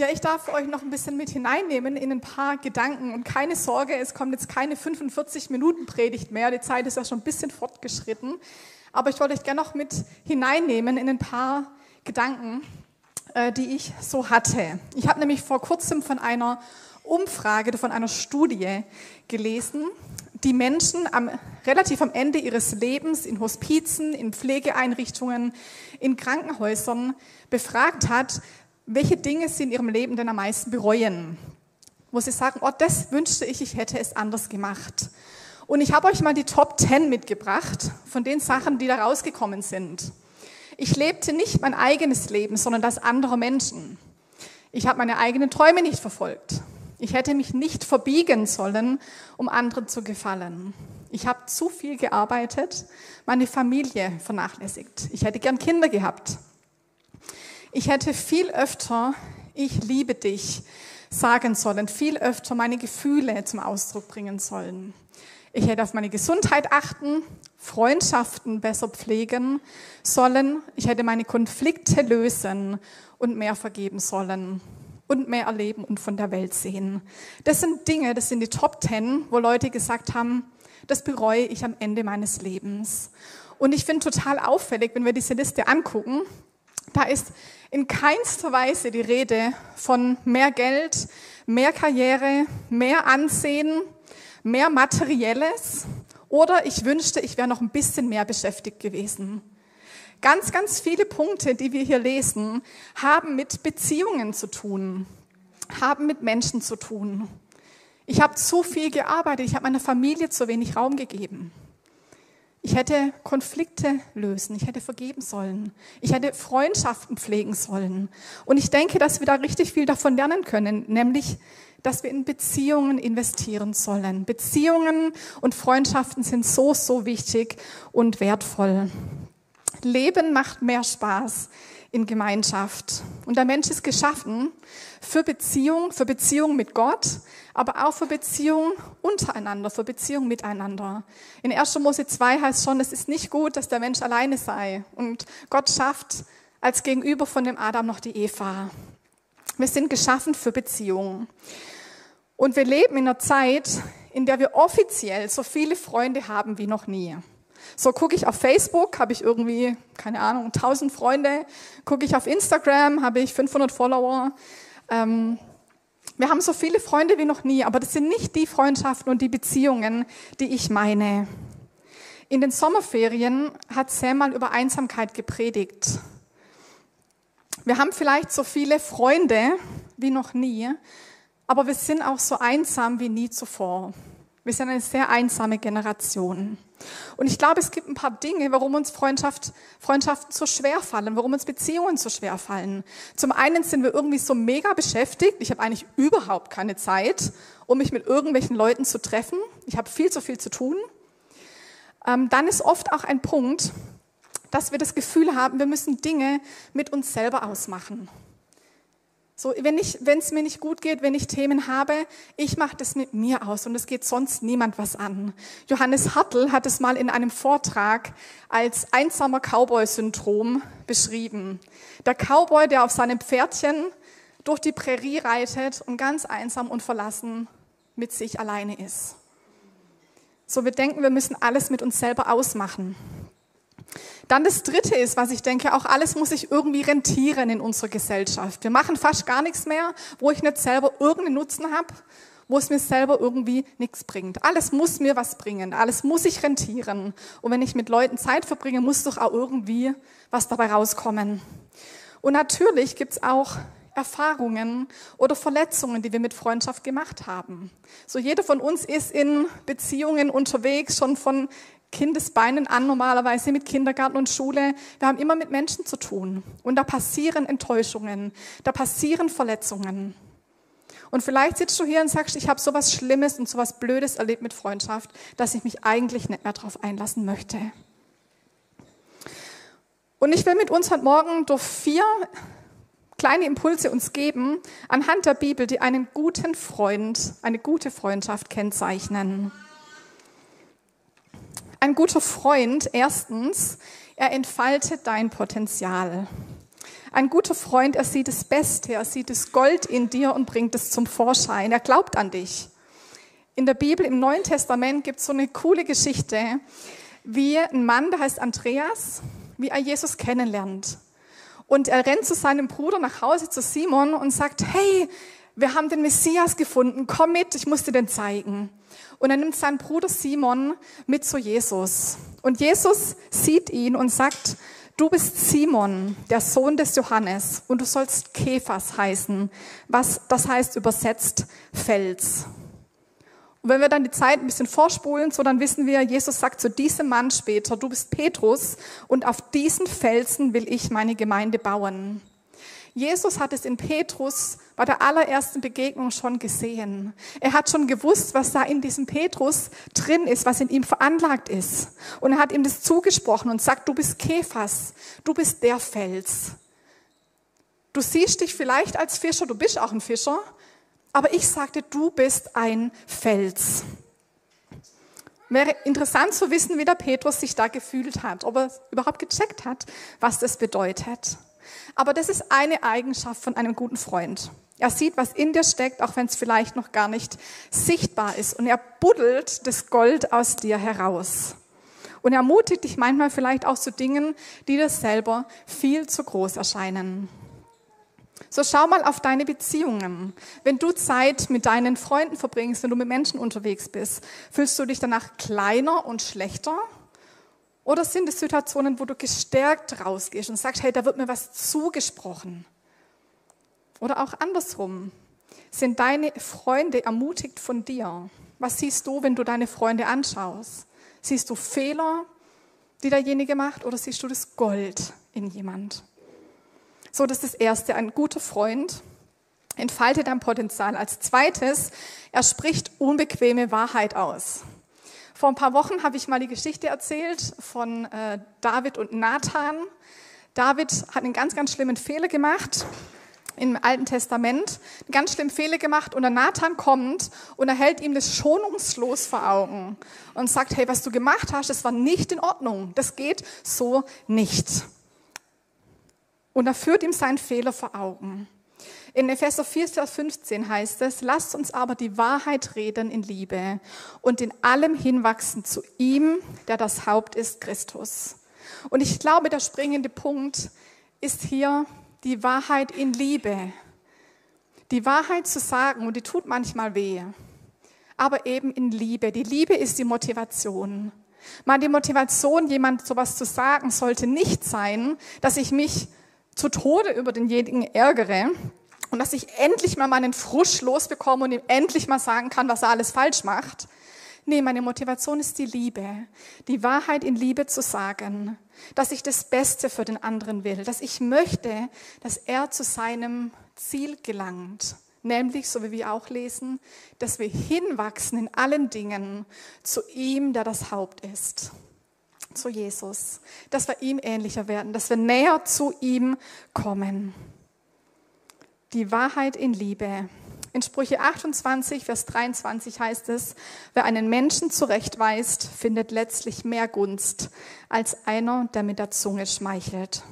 Ja, ich darf euch noch ein bisschen mit hineinnehmen in ein paar Gedanken. Und keine Sorge, es kommt jetzt keine 45 Minuten Predigt mehr. Die Zeit ist ja schon ein bisschen fortgeschritten. Aber ich wollte euch gerne noch mit hineinnehmen in ein paar Gedanken, äh, die ich so hatte. Ich habe nämlich vor kurzem von einer Umfrage, von einer Studie gelesen, die Menschen am, relativ am Ende ihres Lebens in Hospizen, in Pflegeeinrichtungen, in Krankenhäusern befragt hat, welche Dinge sie in ihrem Leben denn am meisten bereuen. Wo sie sagen, oh, das wünschte ich, ich hätte es anders gemacht. Und ich habe euch mal die Top 10 mitgebracht von den Sachen, die da rausgekommen sind. Ich lebte nicht mein eigenes Leben, sondern das anderer Menschen. Ich habe meine eigenen Träume nicht verfolgt. Ich hätte mich nicht verbiegen sollen, um anderen zu gefallen. Ich habe zu viel gearbeitet, meine Familie vernachlässigt. Ich hätte gern Kinder gehabt. Ich hätte viel öfter, ich liebe dich, sagen sollen, viel öfter meine Gefühle zum Ausdruck bringen sollen. Ich hätte auf meine Gesundheit achten, Freundschaften besser pflegen sollen. Ich hätte meine Konflikte lösen und mehr vergeben sollen und mehr erleben und von der Welt sehen. Das sind Dinge, das sind die Top Ten, wo Leute gesagt haben, das bereue ich am Ende meines Lebens. Und ich finde total auffällig, wenn wir diese Liste angucken, da ist in keinster Weise die Rede von mehr Geld, mehr Karriere, mehr Ansehen, mehr Materielles oder ich wünschte, ich wäre noch ein bisschen mehr beschäftigt gewesen. Ganz, ganz viele Punkte, die wir hier lesen, haben mit Beziehungen zu tun, haben mit Menschen zu tun. Ich habe zu viel gearbeitet, ich habe meiner Familie zu wenig Raum gegeben. Ich hätte Konflikte lösen, ich hätte vergeben sollen, ich hätte Freundschaften pflegen sollen. Und ich denke, dass wir da richtig viel davon lernen können, nämlich, dass wir in Beziehungen investieren sollen. Beziehungen und Freundschaften sind so, so wichtig und wertvoll. Leben macht mehr Spaß in Gemeinschaft. Und der Mensch ist geschaffen für Beziehung, für Beziehung mit Gott, aber auch für Beziehung untereinander, für Beziehung miteinander. In 1. Mose 2 heißt schon, es ist nicht gut, dass der Mensch alleine sei. Und Gott schafft als Gegenüber von dem Adam noch die Eva. Wir sind geschaffen für Beziehung. Und wir leben in einer Zeit, in der wir offiziell so viele Freunde haben wie noch nie. So gucke ich auf Facebook, habe ich irgendwie, keine Ahnung, 1000 Freunde. Gucke ich auf Instagram, habe ich 500 Follower. Ähm, wir haben so viele Freunde wie noch nie, aber das sind nicht die Freundschaften und die Beziehungen, die ich meine. In den Sommerferien hat Sam mal über Einsamkeit gepredigt. Wir haben vielleicht so viele Freunde wie noch nie, aber wir sind auch so einsam wie nie zuvor. Wir sind eine sehr einsame Generation. Und ich glaube, es gibt ein paar Dinge, warum uns Freundschaft, Freundschaften so schwer fallen, warum uns Beziehungen so schwer fallen. Zum einen sind wir irgendwie so mega beschäftigt. Ich habe eigentlich überhaupt keine Zeit, um mich mit irgendwelchen Leuten zu treffen. Ich habe viel zu viel zu tun. Ähm, dann ist oft auch ein Punkt, dass wir das Gefühl haben, wir müssen Dinge mit uns selber ausmachen. So, wenn ich, es mir nicht gut geht, wenn ich Themen habe, ich mache das mit mir aus und es geht sonst niemand was an. Johannes Hartl hat es mal in einem Vortrag als einsamer Cowboy-Syndrom beschrieben. Der Cowboy, der auf seinem Pferdchen durch die Prärie reitet und ganz einsam und verlassen mit sich alleine ist. So, wir denken, wir müssen alles mit uns selber ausmachen. Dann das Dritte ist, was ich denke, auch alles muss sich irgendwie rentieren in unserer Gesellschaft. Wir machen fast gar nichts mehr, wo ich nicht selber irgendeinen Nutzen habe, wo es mir selber irgendwie nichts bringt. Alles muss mir was bringen, alles muss sich rentieren. Und wenn ich mit Leuten Zeit verbringe, muss doch auch irgendwie was dabei rauskommen. Und natürlich gibt's auch Erfahrungen oder Verletzungen, die wir mit Freundschaft gemacht haben. So jeder von uns ist in Beziehungen unterwegs, schon von Kindesbeinen an, normalerweise mit Kindergarten und Schule. Wir haben immer mit Menschen zu tun. Und da passieren Enttäuschungen, da passieren Verletzungen. Und vielleicht sitzt du hier und sagst, ich habe sowas Schlimmes und sowas Blödes erlebt mit Freundschaft, dass ich mich eigentlich nicht mehr darauf einlassen möchte. Und ich will mit uns heute Morgen durch vier kleine Impulse uns geben, anhand der Bibel, die einen guten Freund, eine gute Freundschaft kennzeichnen. Ein guter Freund, erstens, er entfaltet dein Potenzial. Ein guter Freund, er sieht das Beste, er sieht das Gold in dir und bringt es zum Vorschein. Er glaubt an dich. In der Bibel, im Neuen Testament, gibt es so eine coole Geschichte, wie ein Mann, der heißt Andreas, wie er Jesus kennenlernt. Und er rennt zu seinem Bruder nach Hause, zu Simon, und sagt, hey, wir haben den Messias gefunden, komm mit, ich muss dir den zeigen. Und er nimmt seinen Bruder Simon mit zu Jesus. Und Jesus sieht ihn und sagt, du bist Simon, der Sohn des Johannes, und du sollst Kephas heißen, was das heißt übersetzt Fels. Und wenn wir dann die Zeit ein bisschen vorspulen, so dann wissen wir, Jesus sagt zu diesem Mann später, du bist Petrus und auf diesen Felsen will ich meine Gemeinde bauen. Jesus hat es in Petrus bei der allerersten Begegnung schon gesehen. Er hat schon gewusst, was da in diesem Petrus drin ist, was in ihm veranlagt ist. Und er hat ihm das zugesprochen und sagt, du bist Kephas, du bist der Fels. Du siehst dich vielleicht als Fischer, du bist auch ein Fischer, aber ich sagte, du bist ein Fels. Wäre interessant zu wissen, wie der Petrus sich da gefühlt hat, ob er überhaupt gecheckt hat, was das bedeutet. Aber das ist eine Eigenschaft von einem guten Freund. Er sieht, was in dir steckt, auch wenn es vielleicht noch gar nicht sichtbar ist. Und er buddelt das Gold aus dir heraus. Und er ermutigt dich manchmal vielleicht auch zu Dingen, die dir selber viel zu groß erscheinen. So schau mal auf deine Beziehungen. Wenn du Zeit mit deinen Freunden verbringst, wenn du mit Menschen unterwegs bist, fühlst du dich danach kleiner und schlechter? Oder sind es Situationen, wo du gestärkt rausgehst und sagst, hey, da wird mir was zugesprochen? Oder auch andersrum. Sind deine Freunde ermutigt von dir? Was siehst du, wenn du deine Freunde anschaust? Siehst du Fehler, die derjenige macht, oder siehst du das Gold in jemand? So, das ist das Erste. Ein guter Freund entfaltet ein Potenzial. Als zweites, er spricht unbequeme Wahrheit aus. Vor ein paar Wochen habe ich mal die Geschichte erzählt von äh, David und Nathan. David hat einen ganz, ganz schlimmen Fehler gemacht im Alten Testament, einen ganz schlimmen Fehler gemacht und der Nathan kommt und er hält ihm das schonungslos vor Augen und sagt, hey, was du gemacht hast, das war nicht in Ordnung, das geht so nicht. Und er führt ihm seinen Fehler vor Augen. In Epheser 4, Vers 15 heißt es, lasst uns aber die Wahrheit reden in Liebe und in allem hinwachsen zu ihm, der das Haupt ist, Christus. Und ich glaube, der springende Punkt ist hier die Wahrheit in Liebe. Die Wahrheit zu sagen, und die tut manchmal weh, aber eben in Liebe. Die Liebe ist die Motivation. Die Motivation, jemand sowas zu sagen, sollte nicht sein, dass ich mich zu Tode über denjenigen ärgere und dass ich endlich mal meinen Frusch losbekomme und ihm endlich mal sagen kann, was er alles falsch macht. Nee, meine Motivation ist die Liebe, die Wahrheit in Liebe zu sagen, dass ich das Beste für den anderen will, dass ich möchte, dass er zu seinem Ziel gelangt. Nämlich, so wie wir auch lesen, dass wir hinwachsen in allen Dingen zu ihm, der das Haupt ist zu Jesus, dass wir ihm ähnlicher werden, dass wir näher zu ihm kommen. Die Wahrheit in Liebe. In Sprüche 28, Vers 23 heißt es, wer einen Menschen zurechtweist, findet letztlich mehr Gunst als einer, der mit der Zunge schmeichelt.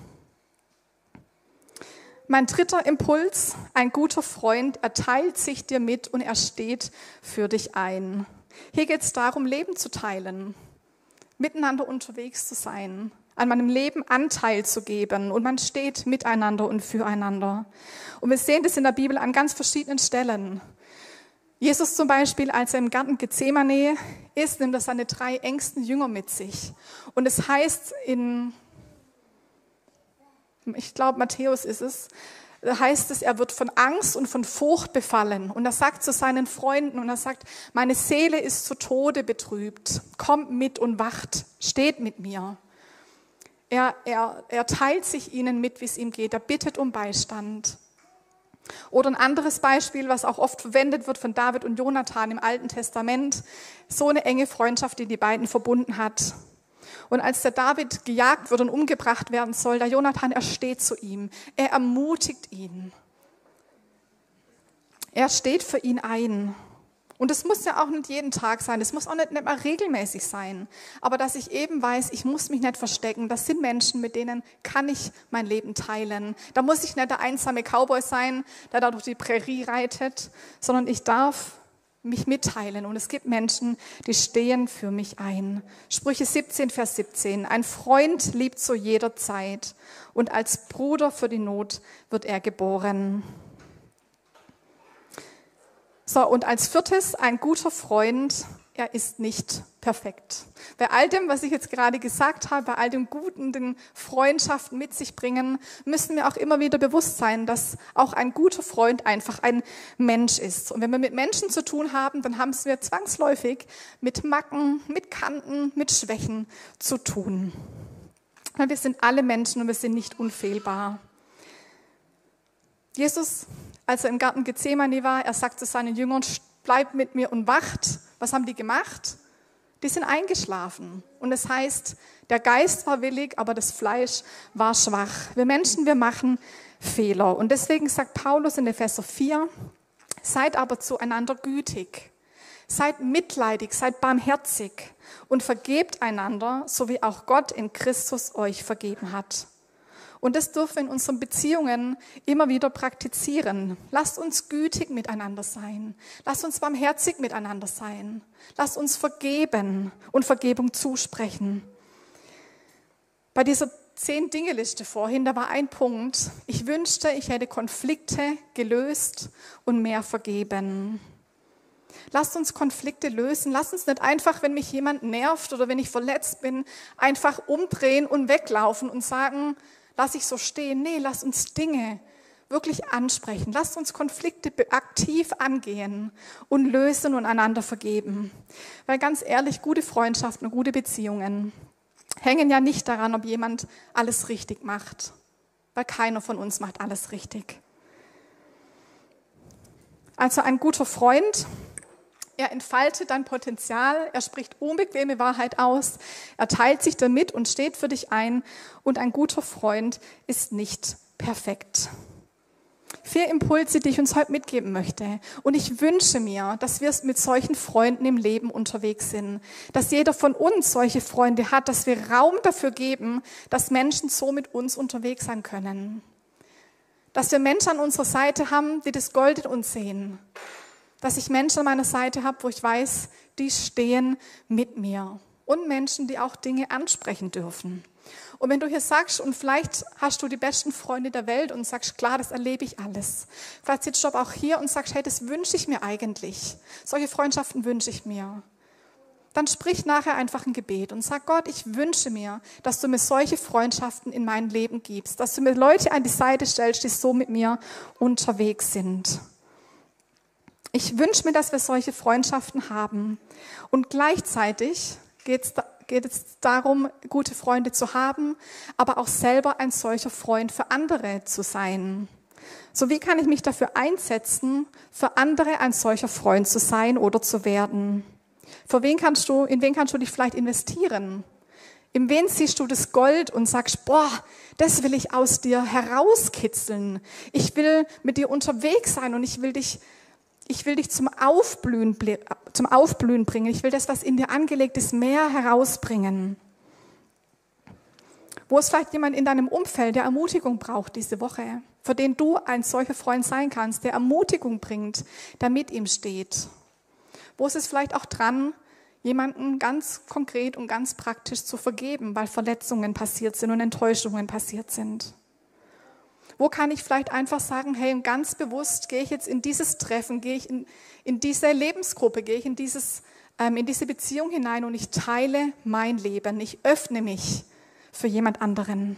Mein dritter Impuls, ein guter Freund, er teilt sich dir mit und er steht für dich ein. Hier geht es darum, Leben zu teilen miteinander unterwegs zu sein, an meinem Leben Anteil zu geben und man steht miteinander und füreinander. Und wir sehen das in der Bibel an ganz verschiedenen Stellen. Jesus zum Beispiel, als er im Garten Gethsemane ist, nimmt er seine drei engsten Jünger mit sich. Und es heißt in, ich glaube Matthäus ist es, da heißt es, er wird von Angst und von Furcht befallen. Und er sagt zu seinen Freunden, und er sagt, meine Seele ist zu Tode betrübt. Kommt mit und wacht, steht mit mir. Er, er, er teilt sich ihnen mit, wie es ihm geht. Er bittet um Beistand. Oder ein anderes Beispiel, was auch oft verwendet wird von David und Jonathan im Alten Testament. So eine enge Freundschaft, die die beiden verbunden hat. Und als der David gejagt wird und umgebracht werden soll, der Jonathan, er steht zu ihm. Er ermutigt ihn. Er steht für ihn ein. Und es muss ja auch nicht jeden Tag sein, es muss auch nicht, nicht mal regelmäßig sein. Aber dass ich eben weiß, ich muss mich nicht verstecken. Das sind Menschen, mit denen kann ich mein Leben teilen. Da muss ich nicht der einsame Cowboy sein, der da durch die Prärie reitet, sondern ich darf mich mitteilen. Und es gibt Menschen, die stehen für mich ein. Sprüche 17, Vers 17. Ein Freund liebt zu jeder Zeit und als Bruder für die Not wird er geboren. So, und als viertes, ein guter Freund, er ist nicht perfekt. Bei all dem, was ich jetzt gerade gesagt habe, bei all dem Guten, den Freundschaften mit sich bringen, müssen wir auch immer wieder bewusst sein, dass auch ein guter Freund einfach ein Mensch ist. Und wenn wir mit Menschen zu tun haben, dann haben wir zwangsläufig mit Macken, mit Kanten, mit Schwächen zu tun. Wir sind alle Menschen und wir sind nicht unfehlbar. Jesus als er im Garten Gethsemane war, er sagt zu seinen Jüngern, bleibt mit mir und wacht. Was haben die gemacht? Die sind eingeschlafen. Und es das heißt, der Geist war willig, aber das Fleisch war schwach. Wir Menschen, wir machen Fehler. Und deswegen sagt Paulus in Epheser 4, seid aber zueinander gütig. Seid mitleidig, seid barmherzig und vergebt einander, so wie auch Gott in Christus euch vergeben hat. Und das dürfen wir in unseren Beziehungen immer wieder praktizieren. Lasst uns gütig miteinander sein. Lasst uns barmherzig miteinander sein. Lasst uns vergeben und Vergebung zusprechen. Bei dieser zehn Dinge Liste vorhin, da war ein Punkt. Ich wünschte, ich hätte Konflikte gelöst und mehr vergeben. Lasst uns Konflikte lösen. Lasst uns nicht einfach, wenn mich jemand nervt oder wenn ich verletzt bin, einfach umdrehen und weglaufen und sagen, lass ich so stehen. Nee, lass uns Dinge wirklich ansprechen. Lass uns Konflikte aktiv angehen und lösen und einander vergeben. Weil ganz ehrlich, gute Freundschaften und gute Beziehungen hängen ja nicht daran, ob jemand alles richtig macht. Weil keiner von uns macht alles richtig. Also ein guter Freund er entfaltet dein Potenzial, er spricht unbequeme Wahrheit aus, er teilt sich damit und steht für dich ein. Und ein guter Freund ist nicht perfekt. Vier Impulse, die ich uns heute mitgeben möchte. Und ich wünsche mir, dass wir mit solchen Freunden im Leben unterwegs sind. Dass jeder von uns solche Freunde hat, dass wir Raum dafür geben, dass Menschen so mit uns unterwegs sein können. Dass wir Menschen an unserer Seite haben, die das Gold in uns sehen dass ich Menschen an meiner Seite habe, wo ich weiß, die stehen mit mir. Und Menschen, die auch Dinge ansprechen dürfen. Und wenn du hier sagst, und vielleicht hast du die besten Freunde der Welt und sagst, klar, das erlebe ich alles. Vielleicht sitzt du aber auch hier und sagst, hey, das wünsche ich mir eigentlich. Solche Freundschaften wünsche ich mir. Dann sprich nachher einfach ein Gebet und sag Gott, ich wünsche mir, dass du mir solche Freundschaften in mein Leben gibst, dass du mir Leute an die Seite stellst, die so mit mir unterwegs sind. Ich wünsche mir, dass wir solche Freundschaften haben. Und gleichzeitig geht es darum, gute Freunde zu haben, aber auch selber ein solcher Freund für andere zu sein. So wie kann ich mich dafür einsetzen, für andere ein solcher Freund zu sein oder zu werden? Für wen kannst du, in wen kannst du dich vielleicht investieren? In wen siehst du das Gold und sagst, boah, das will ich aus dir herauskitzeln. Ich will mit dir unterwegs sein und ich will dich ich will dich zum Aufblühen, zum Aufblühen bringen. Ich will das, was in dir angelegt ist, mehr herausbringen. Wo ist vielleicht jemand in deinem Umfeld, der Ermutigung braucht diese Woche, für den du ein solcher Freund sein kannst, der Ermutigung bringt, der mit ihm steht? Wo ist es vielleicht auch dran, jemanden ganz konkret und ganz praktisch zu vergeben, weil Verletzungen passiert sind und Enttäuschungen passiert sind? Wo kann ich vielleicht einfach sagen, hey, ganz bewusst gehe ich jetzt in dieses Treffen, gehe ich in, in diese Lebensgruppe, gehe ich in, dieses, ähm, in diese Beziehung hinein und ich teile mein Leben. Ich öffne mich für jemand anderen.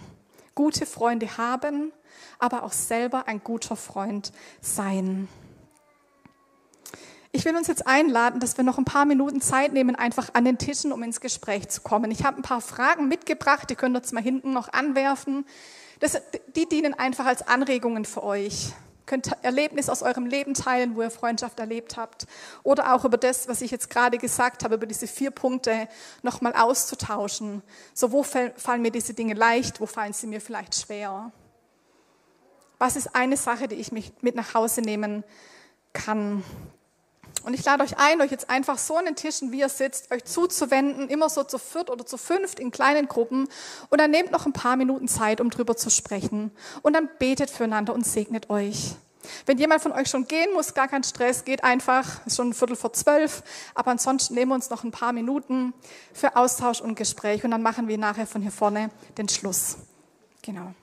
Gute Freunde haben, aber auch selber ein guter Freund sein. Ich will uns jetzt einladen, dass wir noch ein paar Minuten Zeit nehmen, einfach an den Tischen, um ins Gespräch zu kommen. Ich habe ein paar Fragen mitgebracht, die könnt ihr jetzt mal hinten noch anwerfen. Das, die dienen einfach als Anregungen für euch. Ihr könnt Erlebnis aus eurem Leben teilen, wo ihr Freundschaft erlebt habt. Oder auch über das, was ich jetzt gerade gesagt habe, über diese vier Punkte nochmal auszutauschen. So, wo fallen mir diese Dinge leicht, wo fallen sie mir vielleicht schwer? Was ist eine Sache, die ich mich mit nach Hause nehmen kann? Und ich lade euch ein, euch jetzt einfach so an den Tischen, wie ihr sitzt, euch zuzuwenden, immer so zu viert oder zu fünft in kleinen Gruppen. Und dann nehmt noch ein paar Minuten Zeit, um drüber zu sprechen. Und dann betet füreinander und segnet euch. Wenn jemand von euch schon gehen muss, gar kein Stress, geht einfach, ist schon ein Viertel vor zwölf. Aber ansonsten nehmen wir uns noch ein paar Minuten für Austausch und Gespräch und dann machen wir nachher von hier vorne den Schluss. Genau.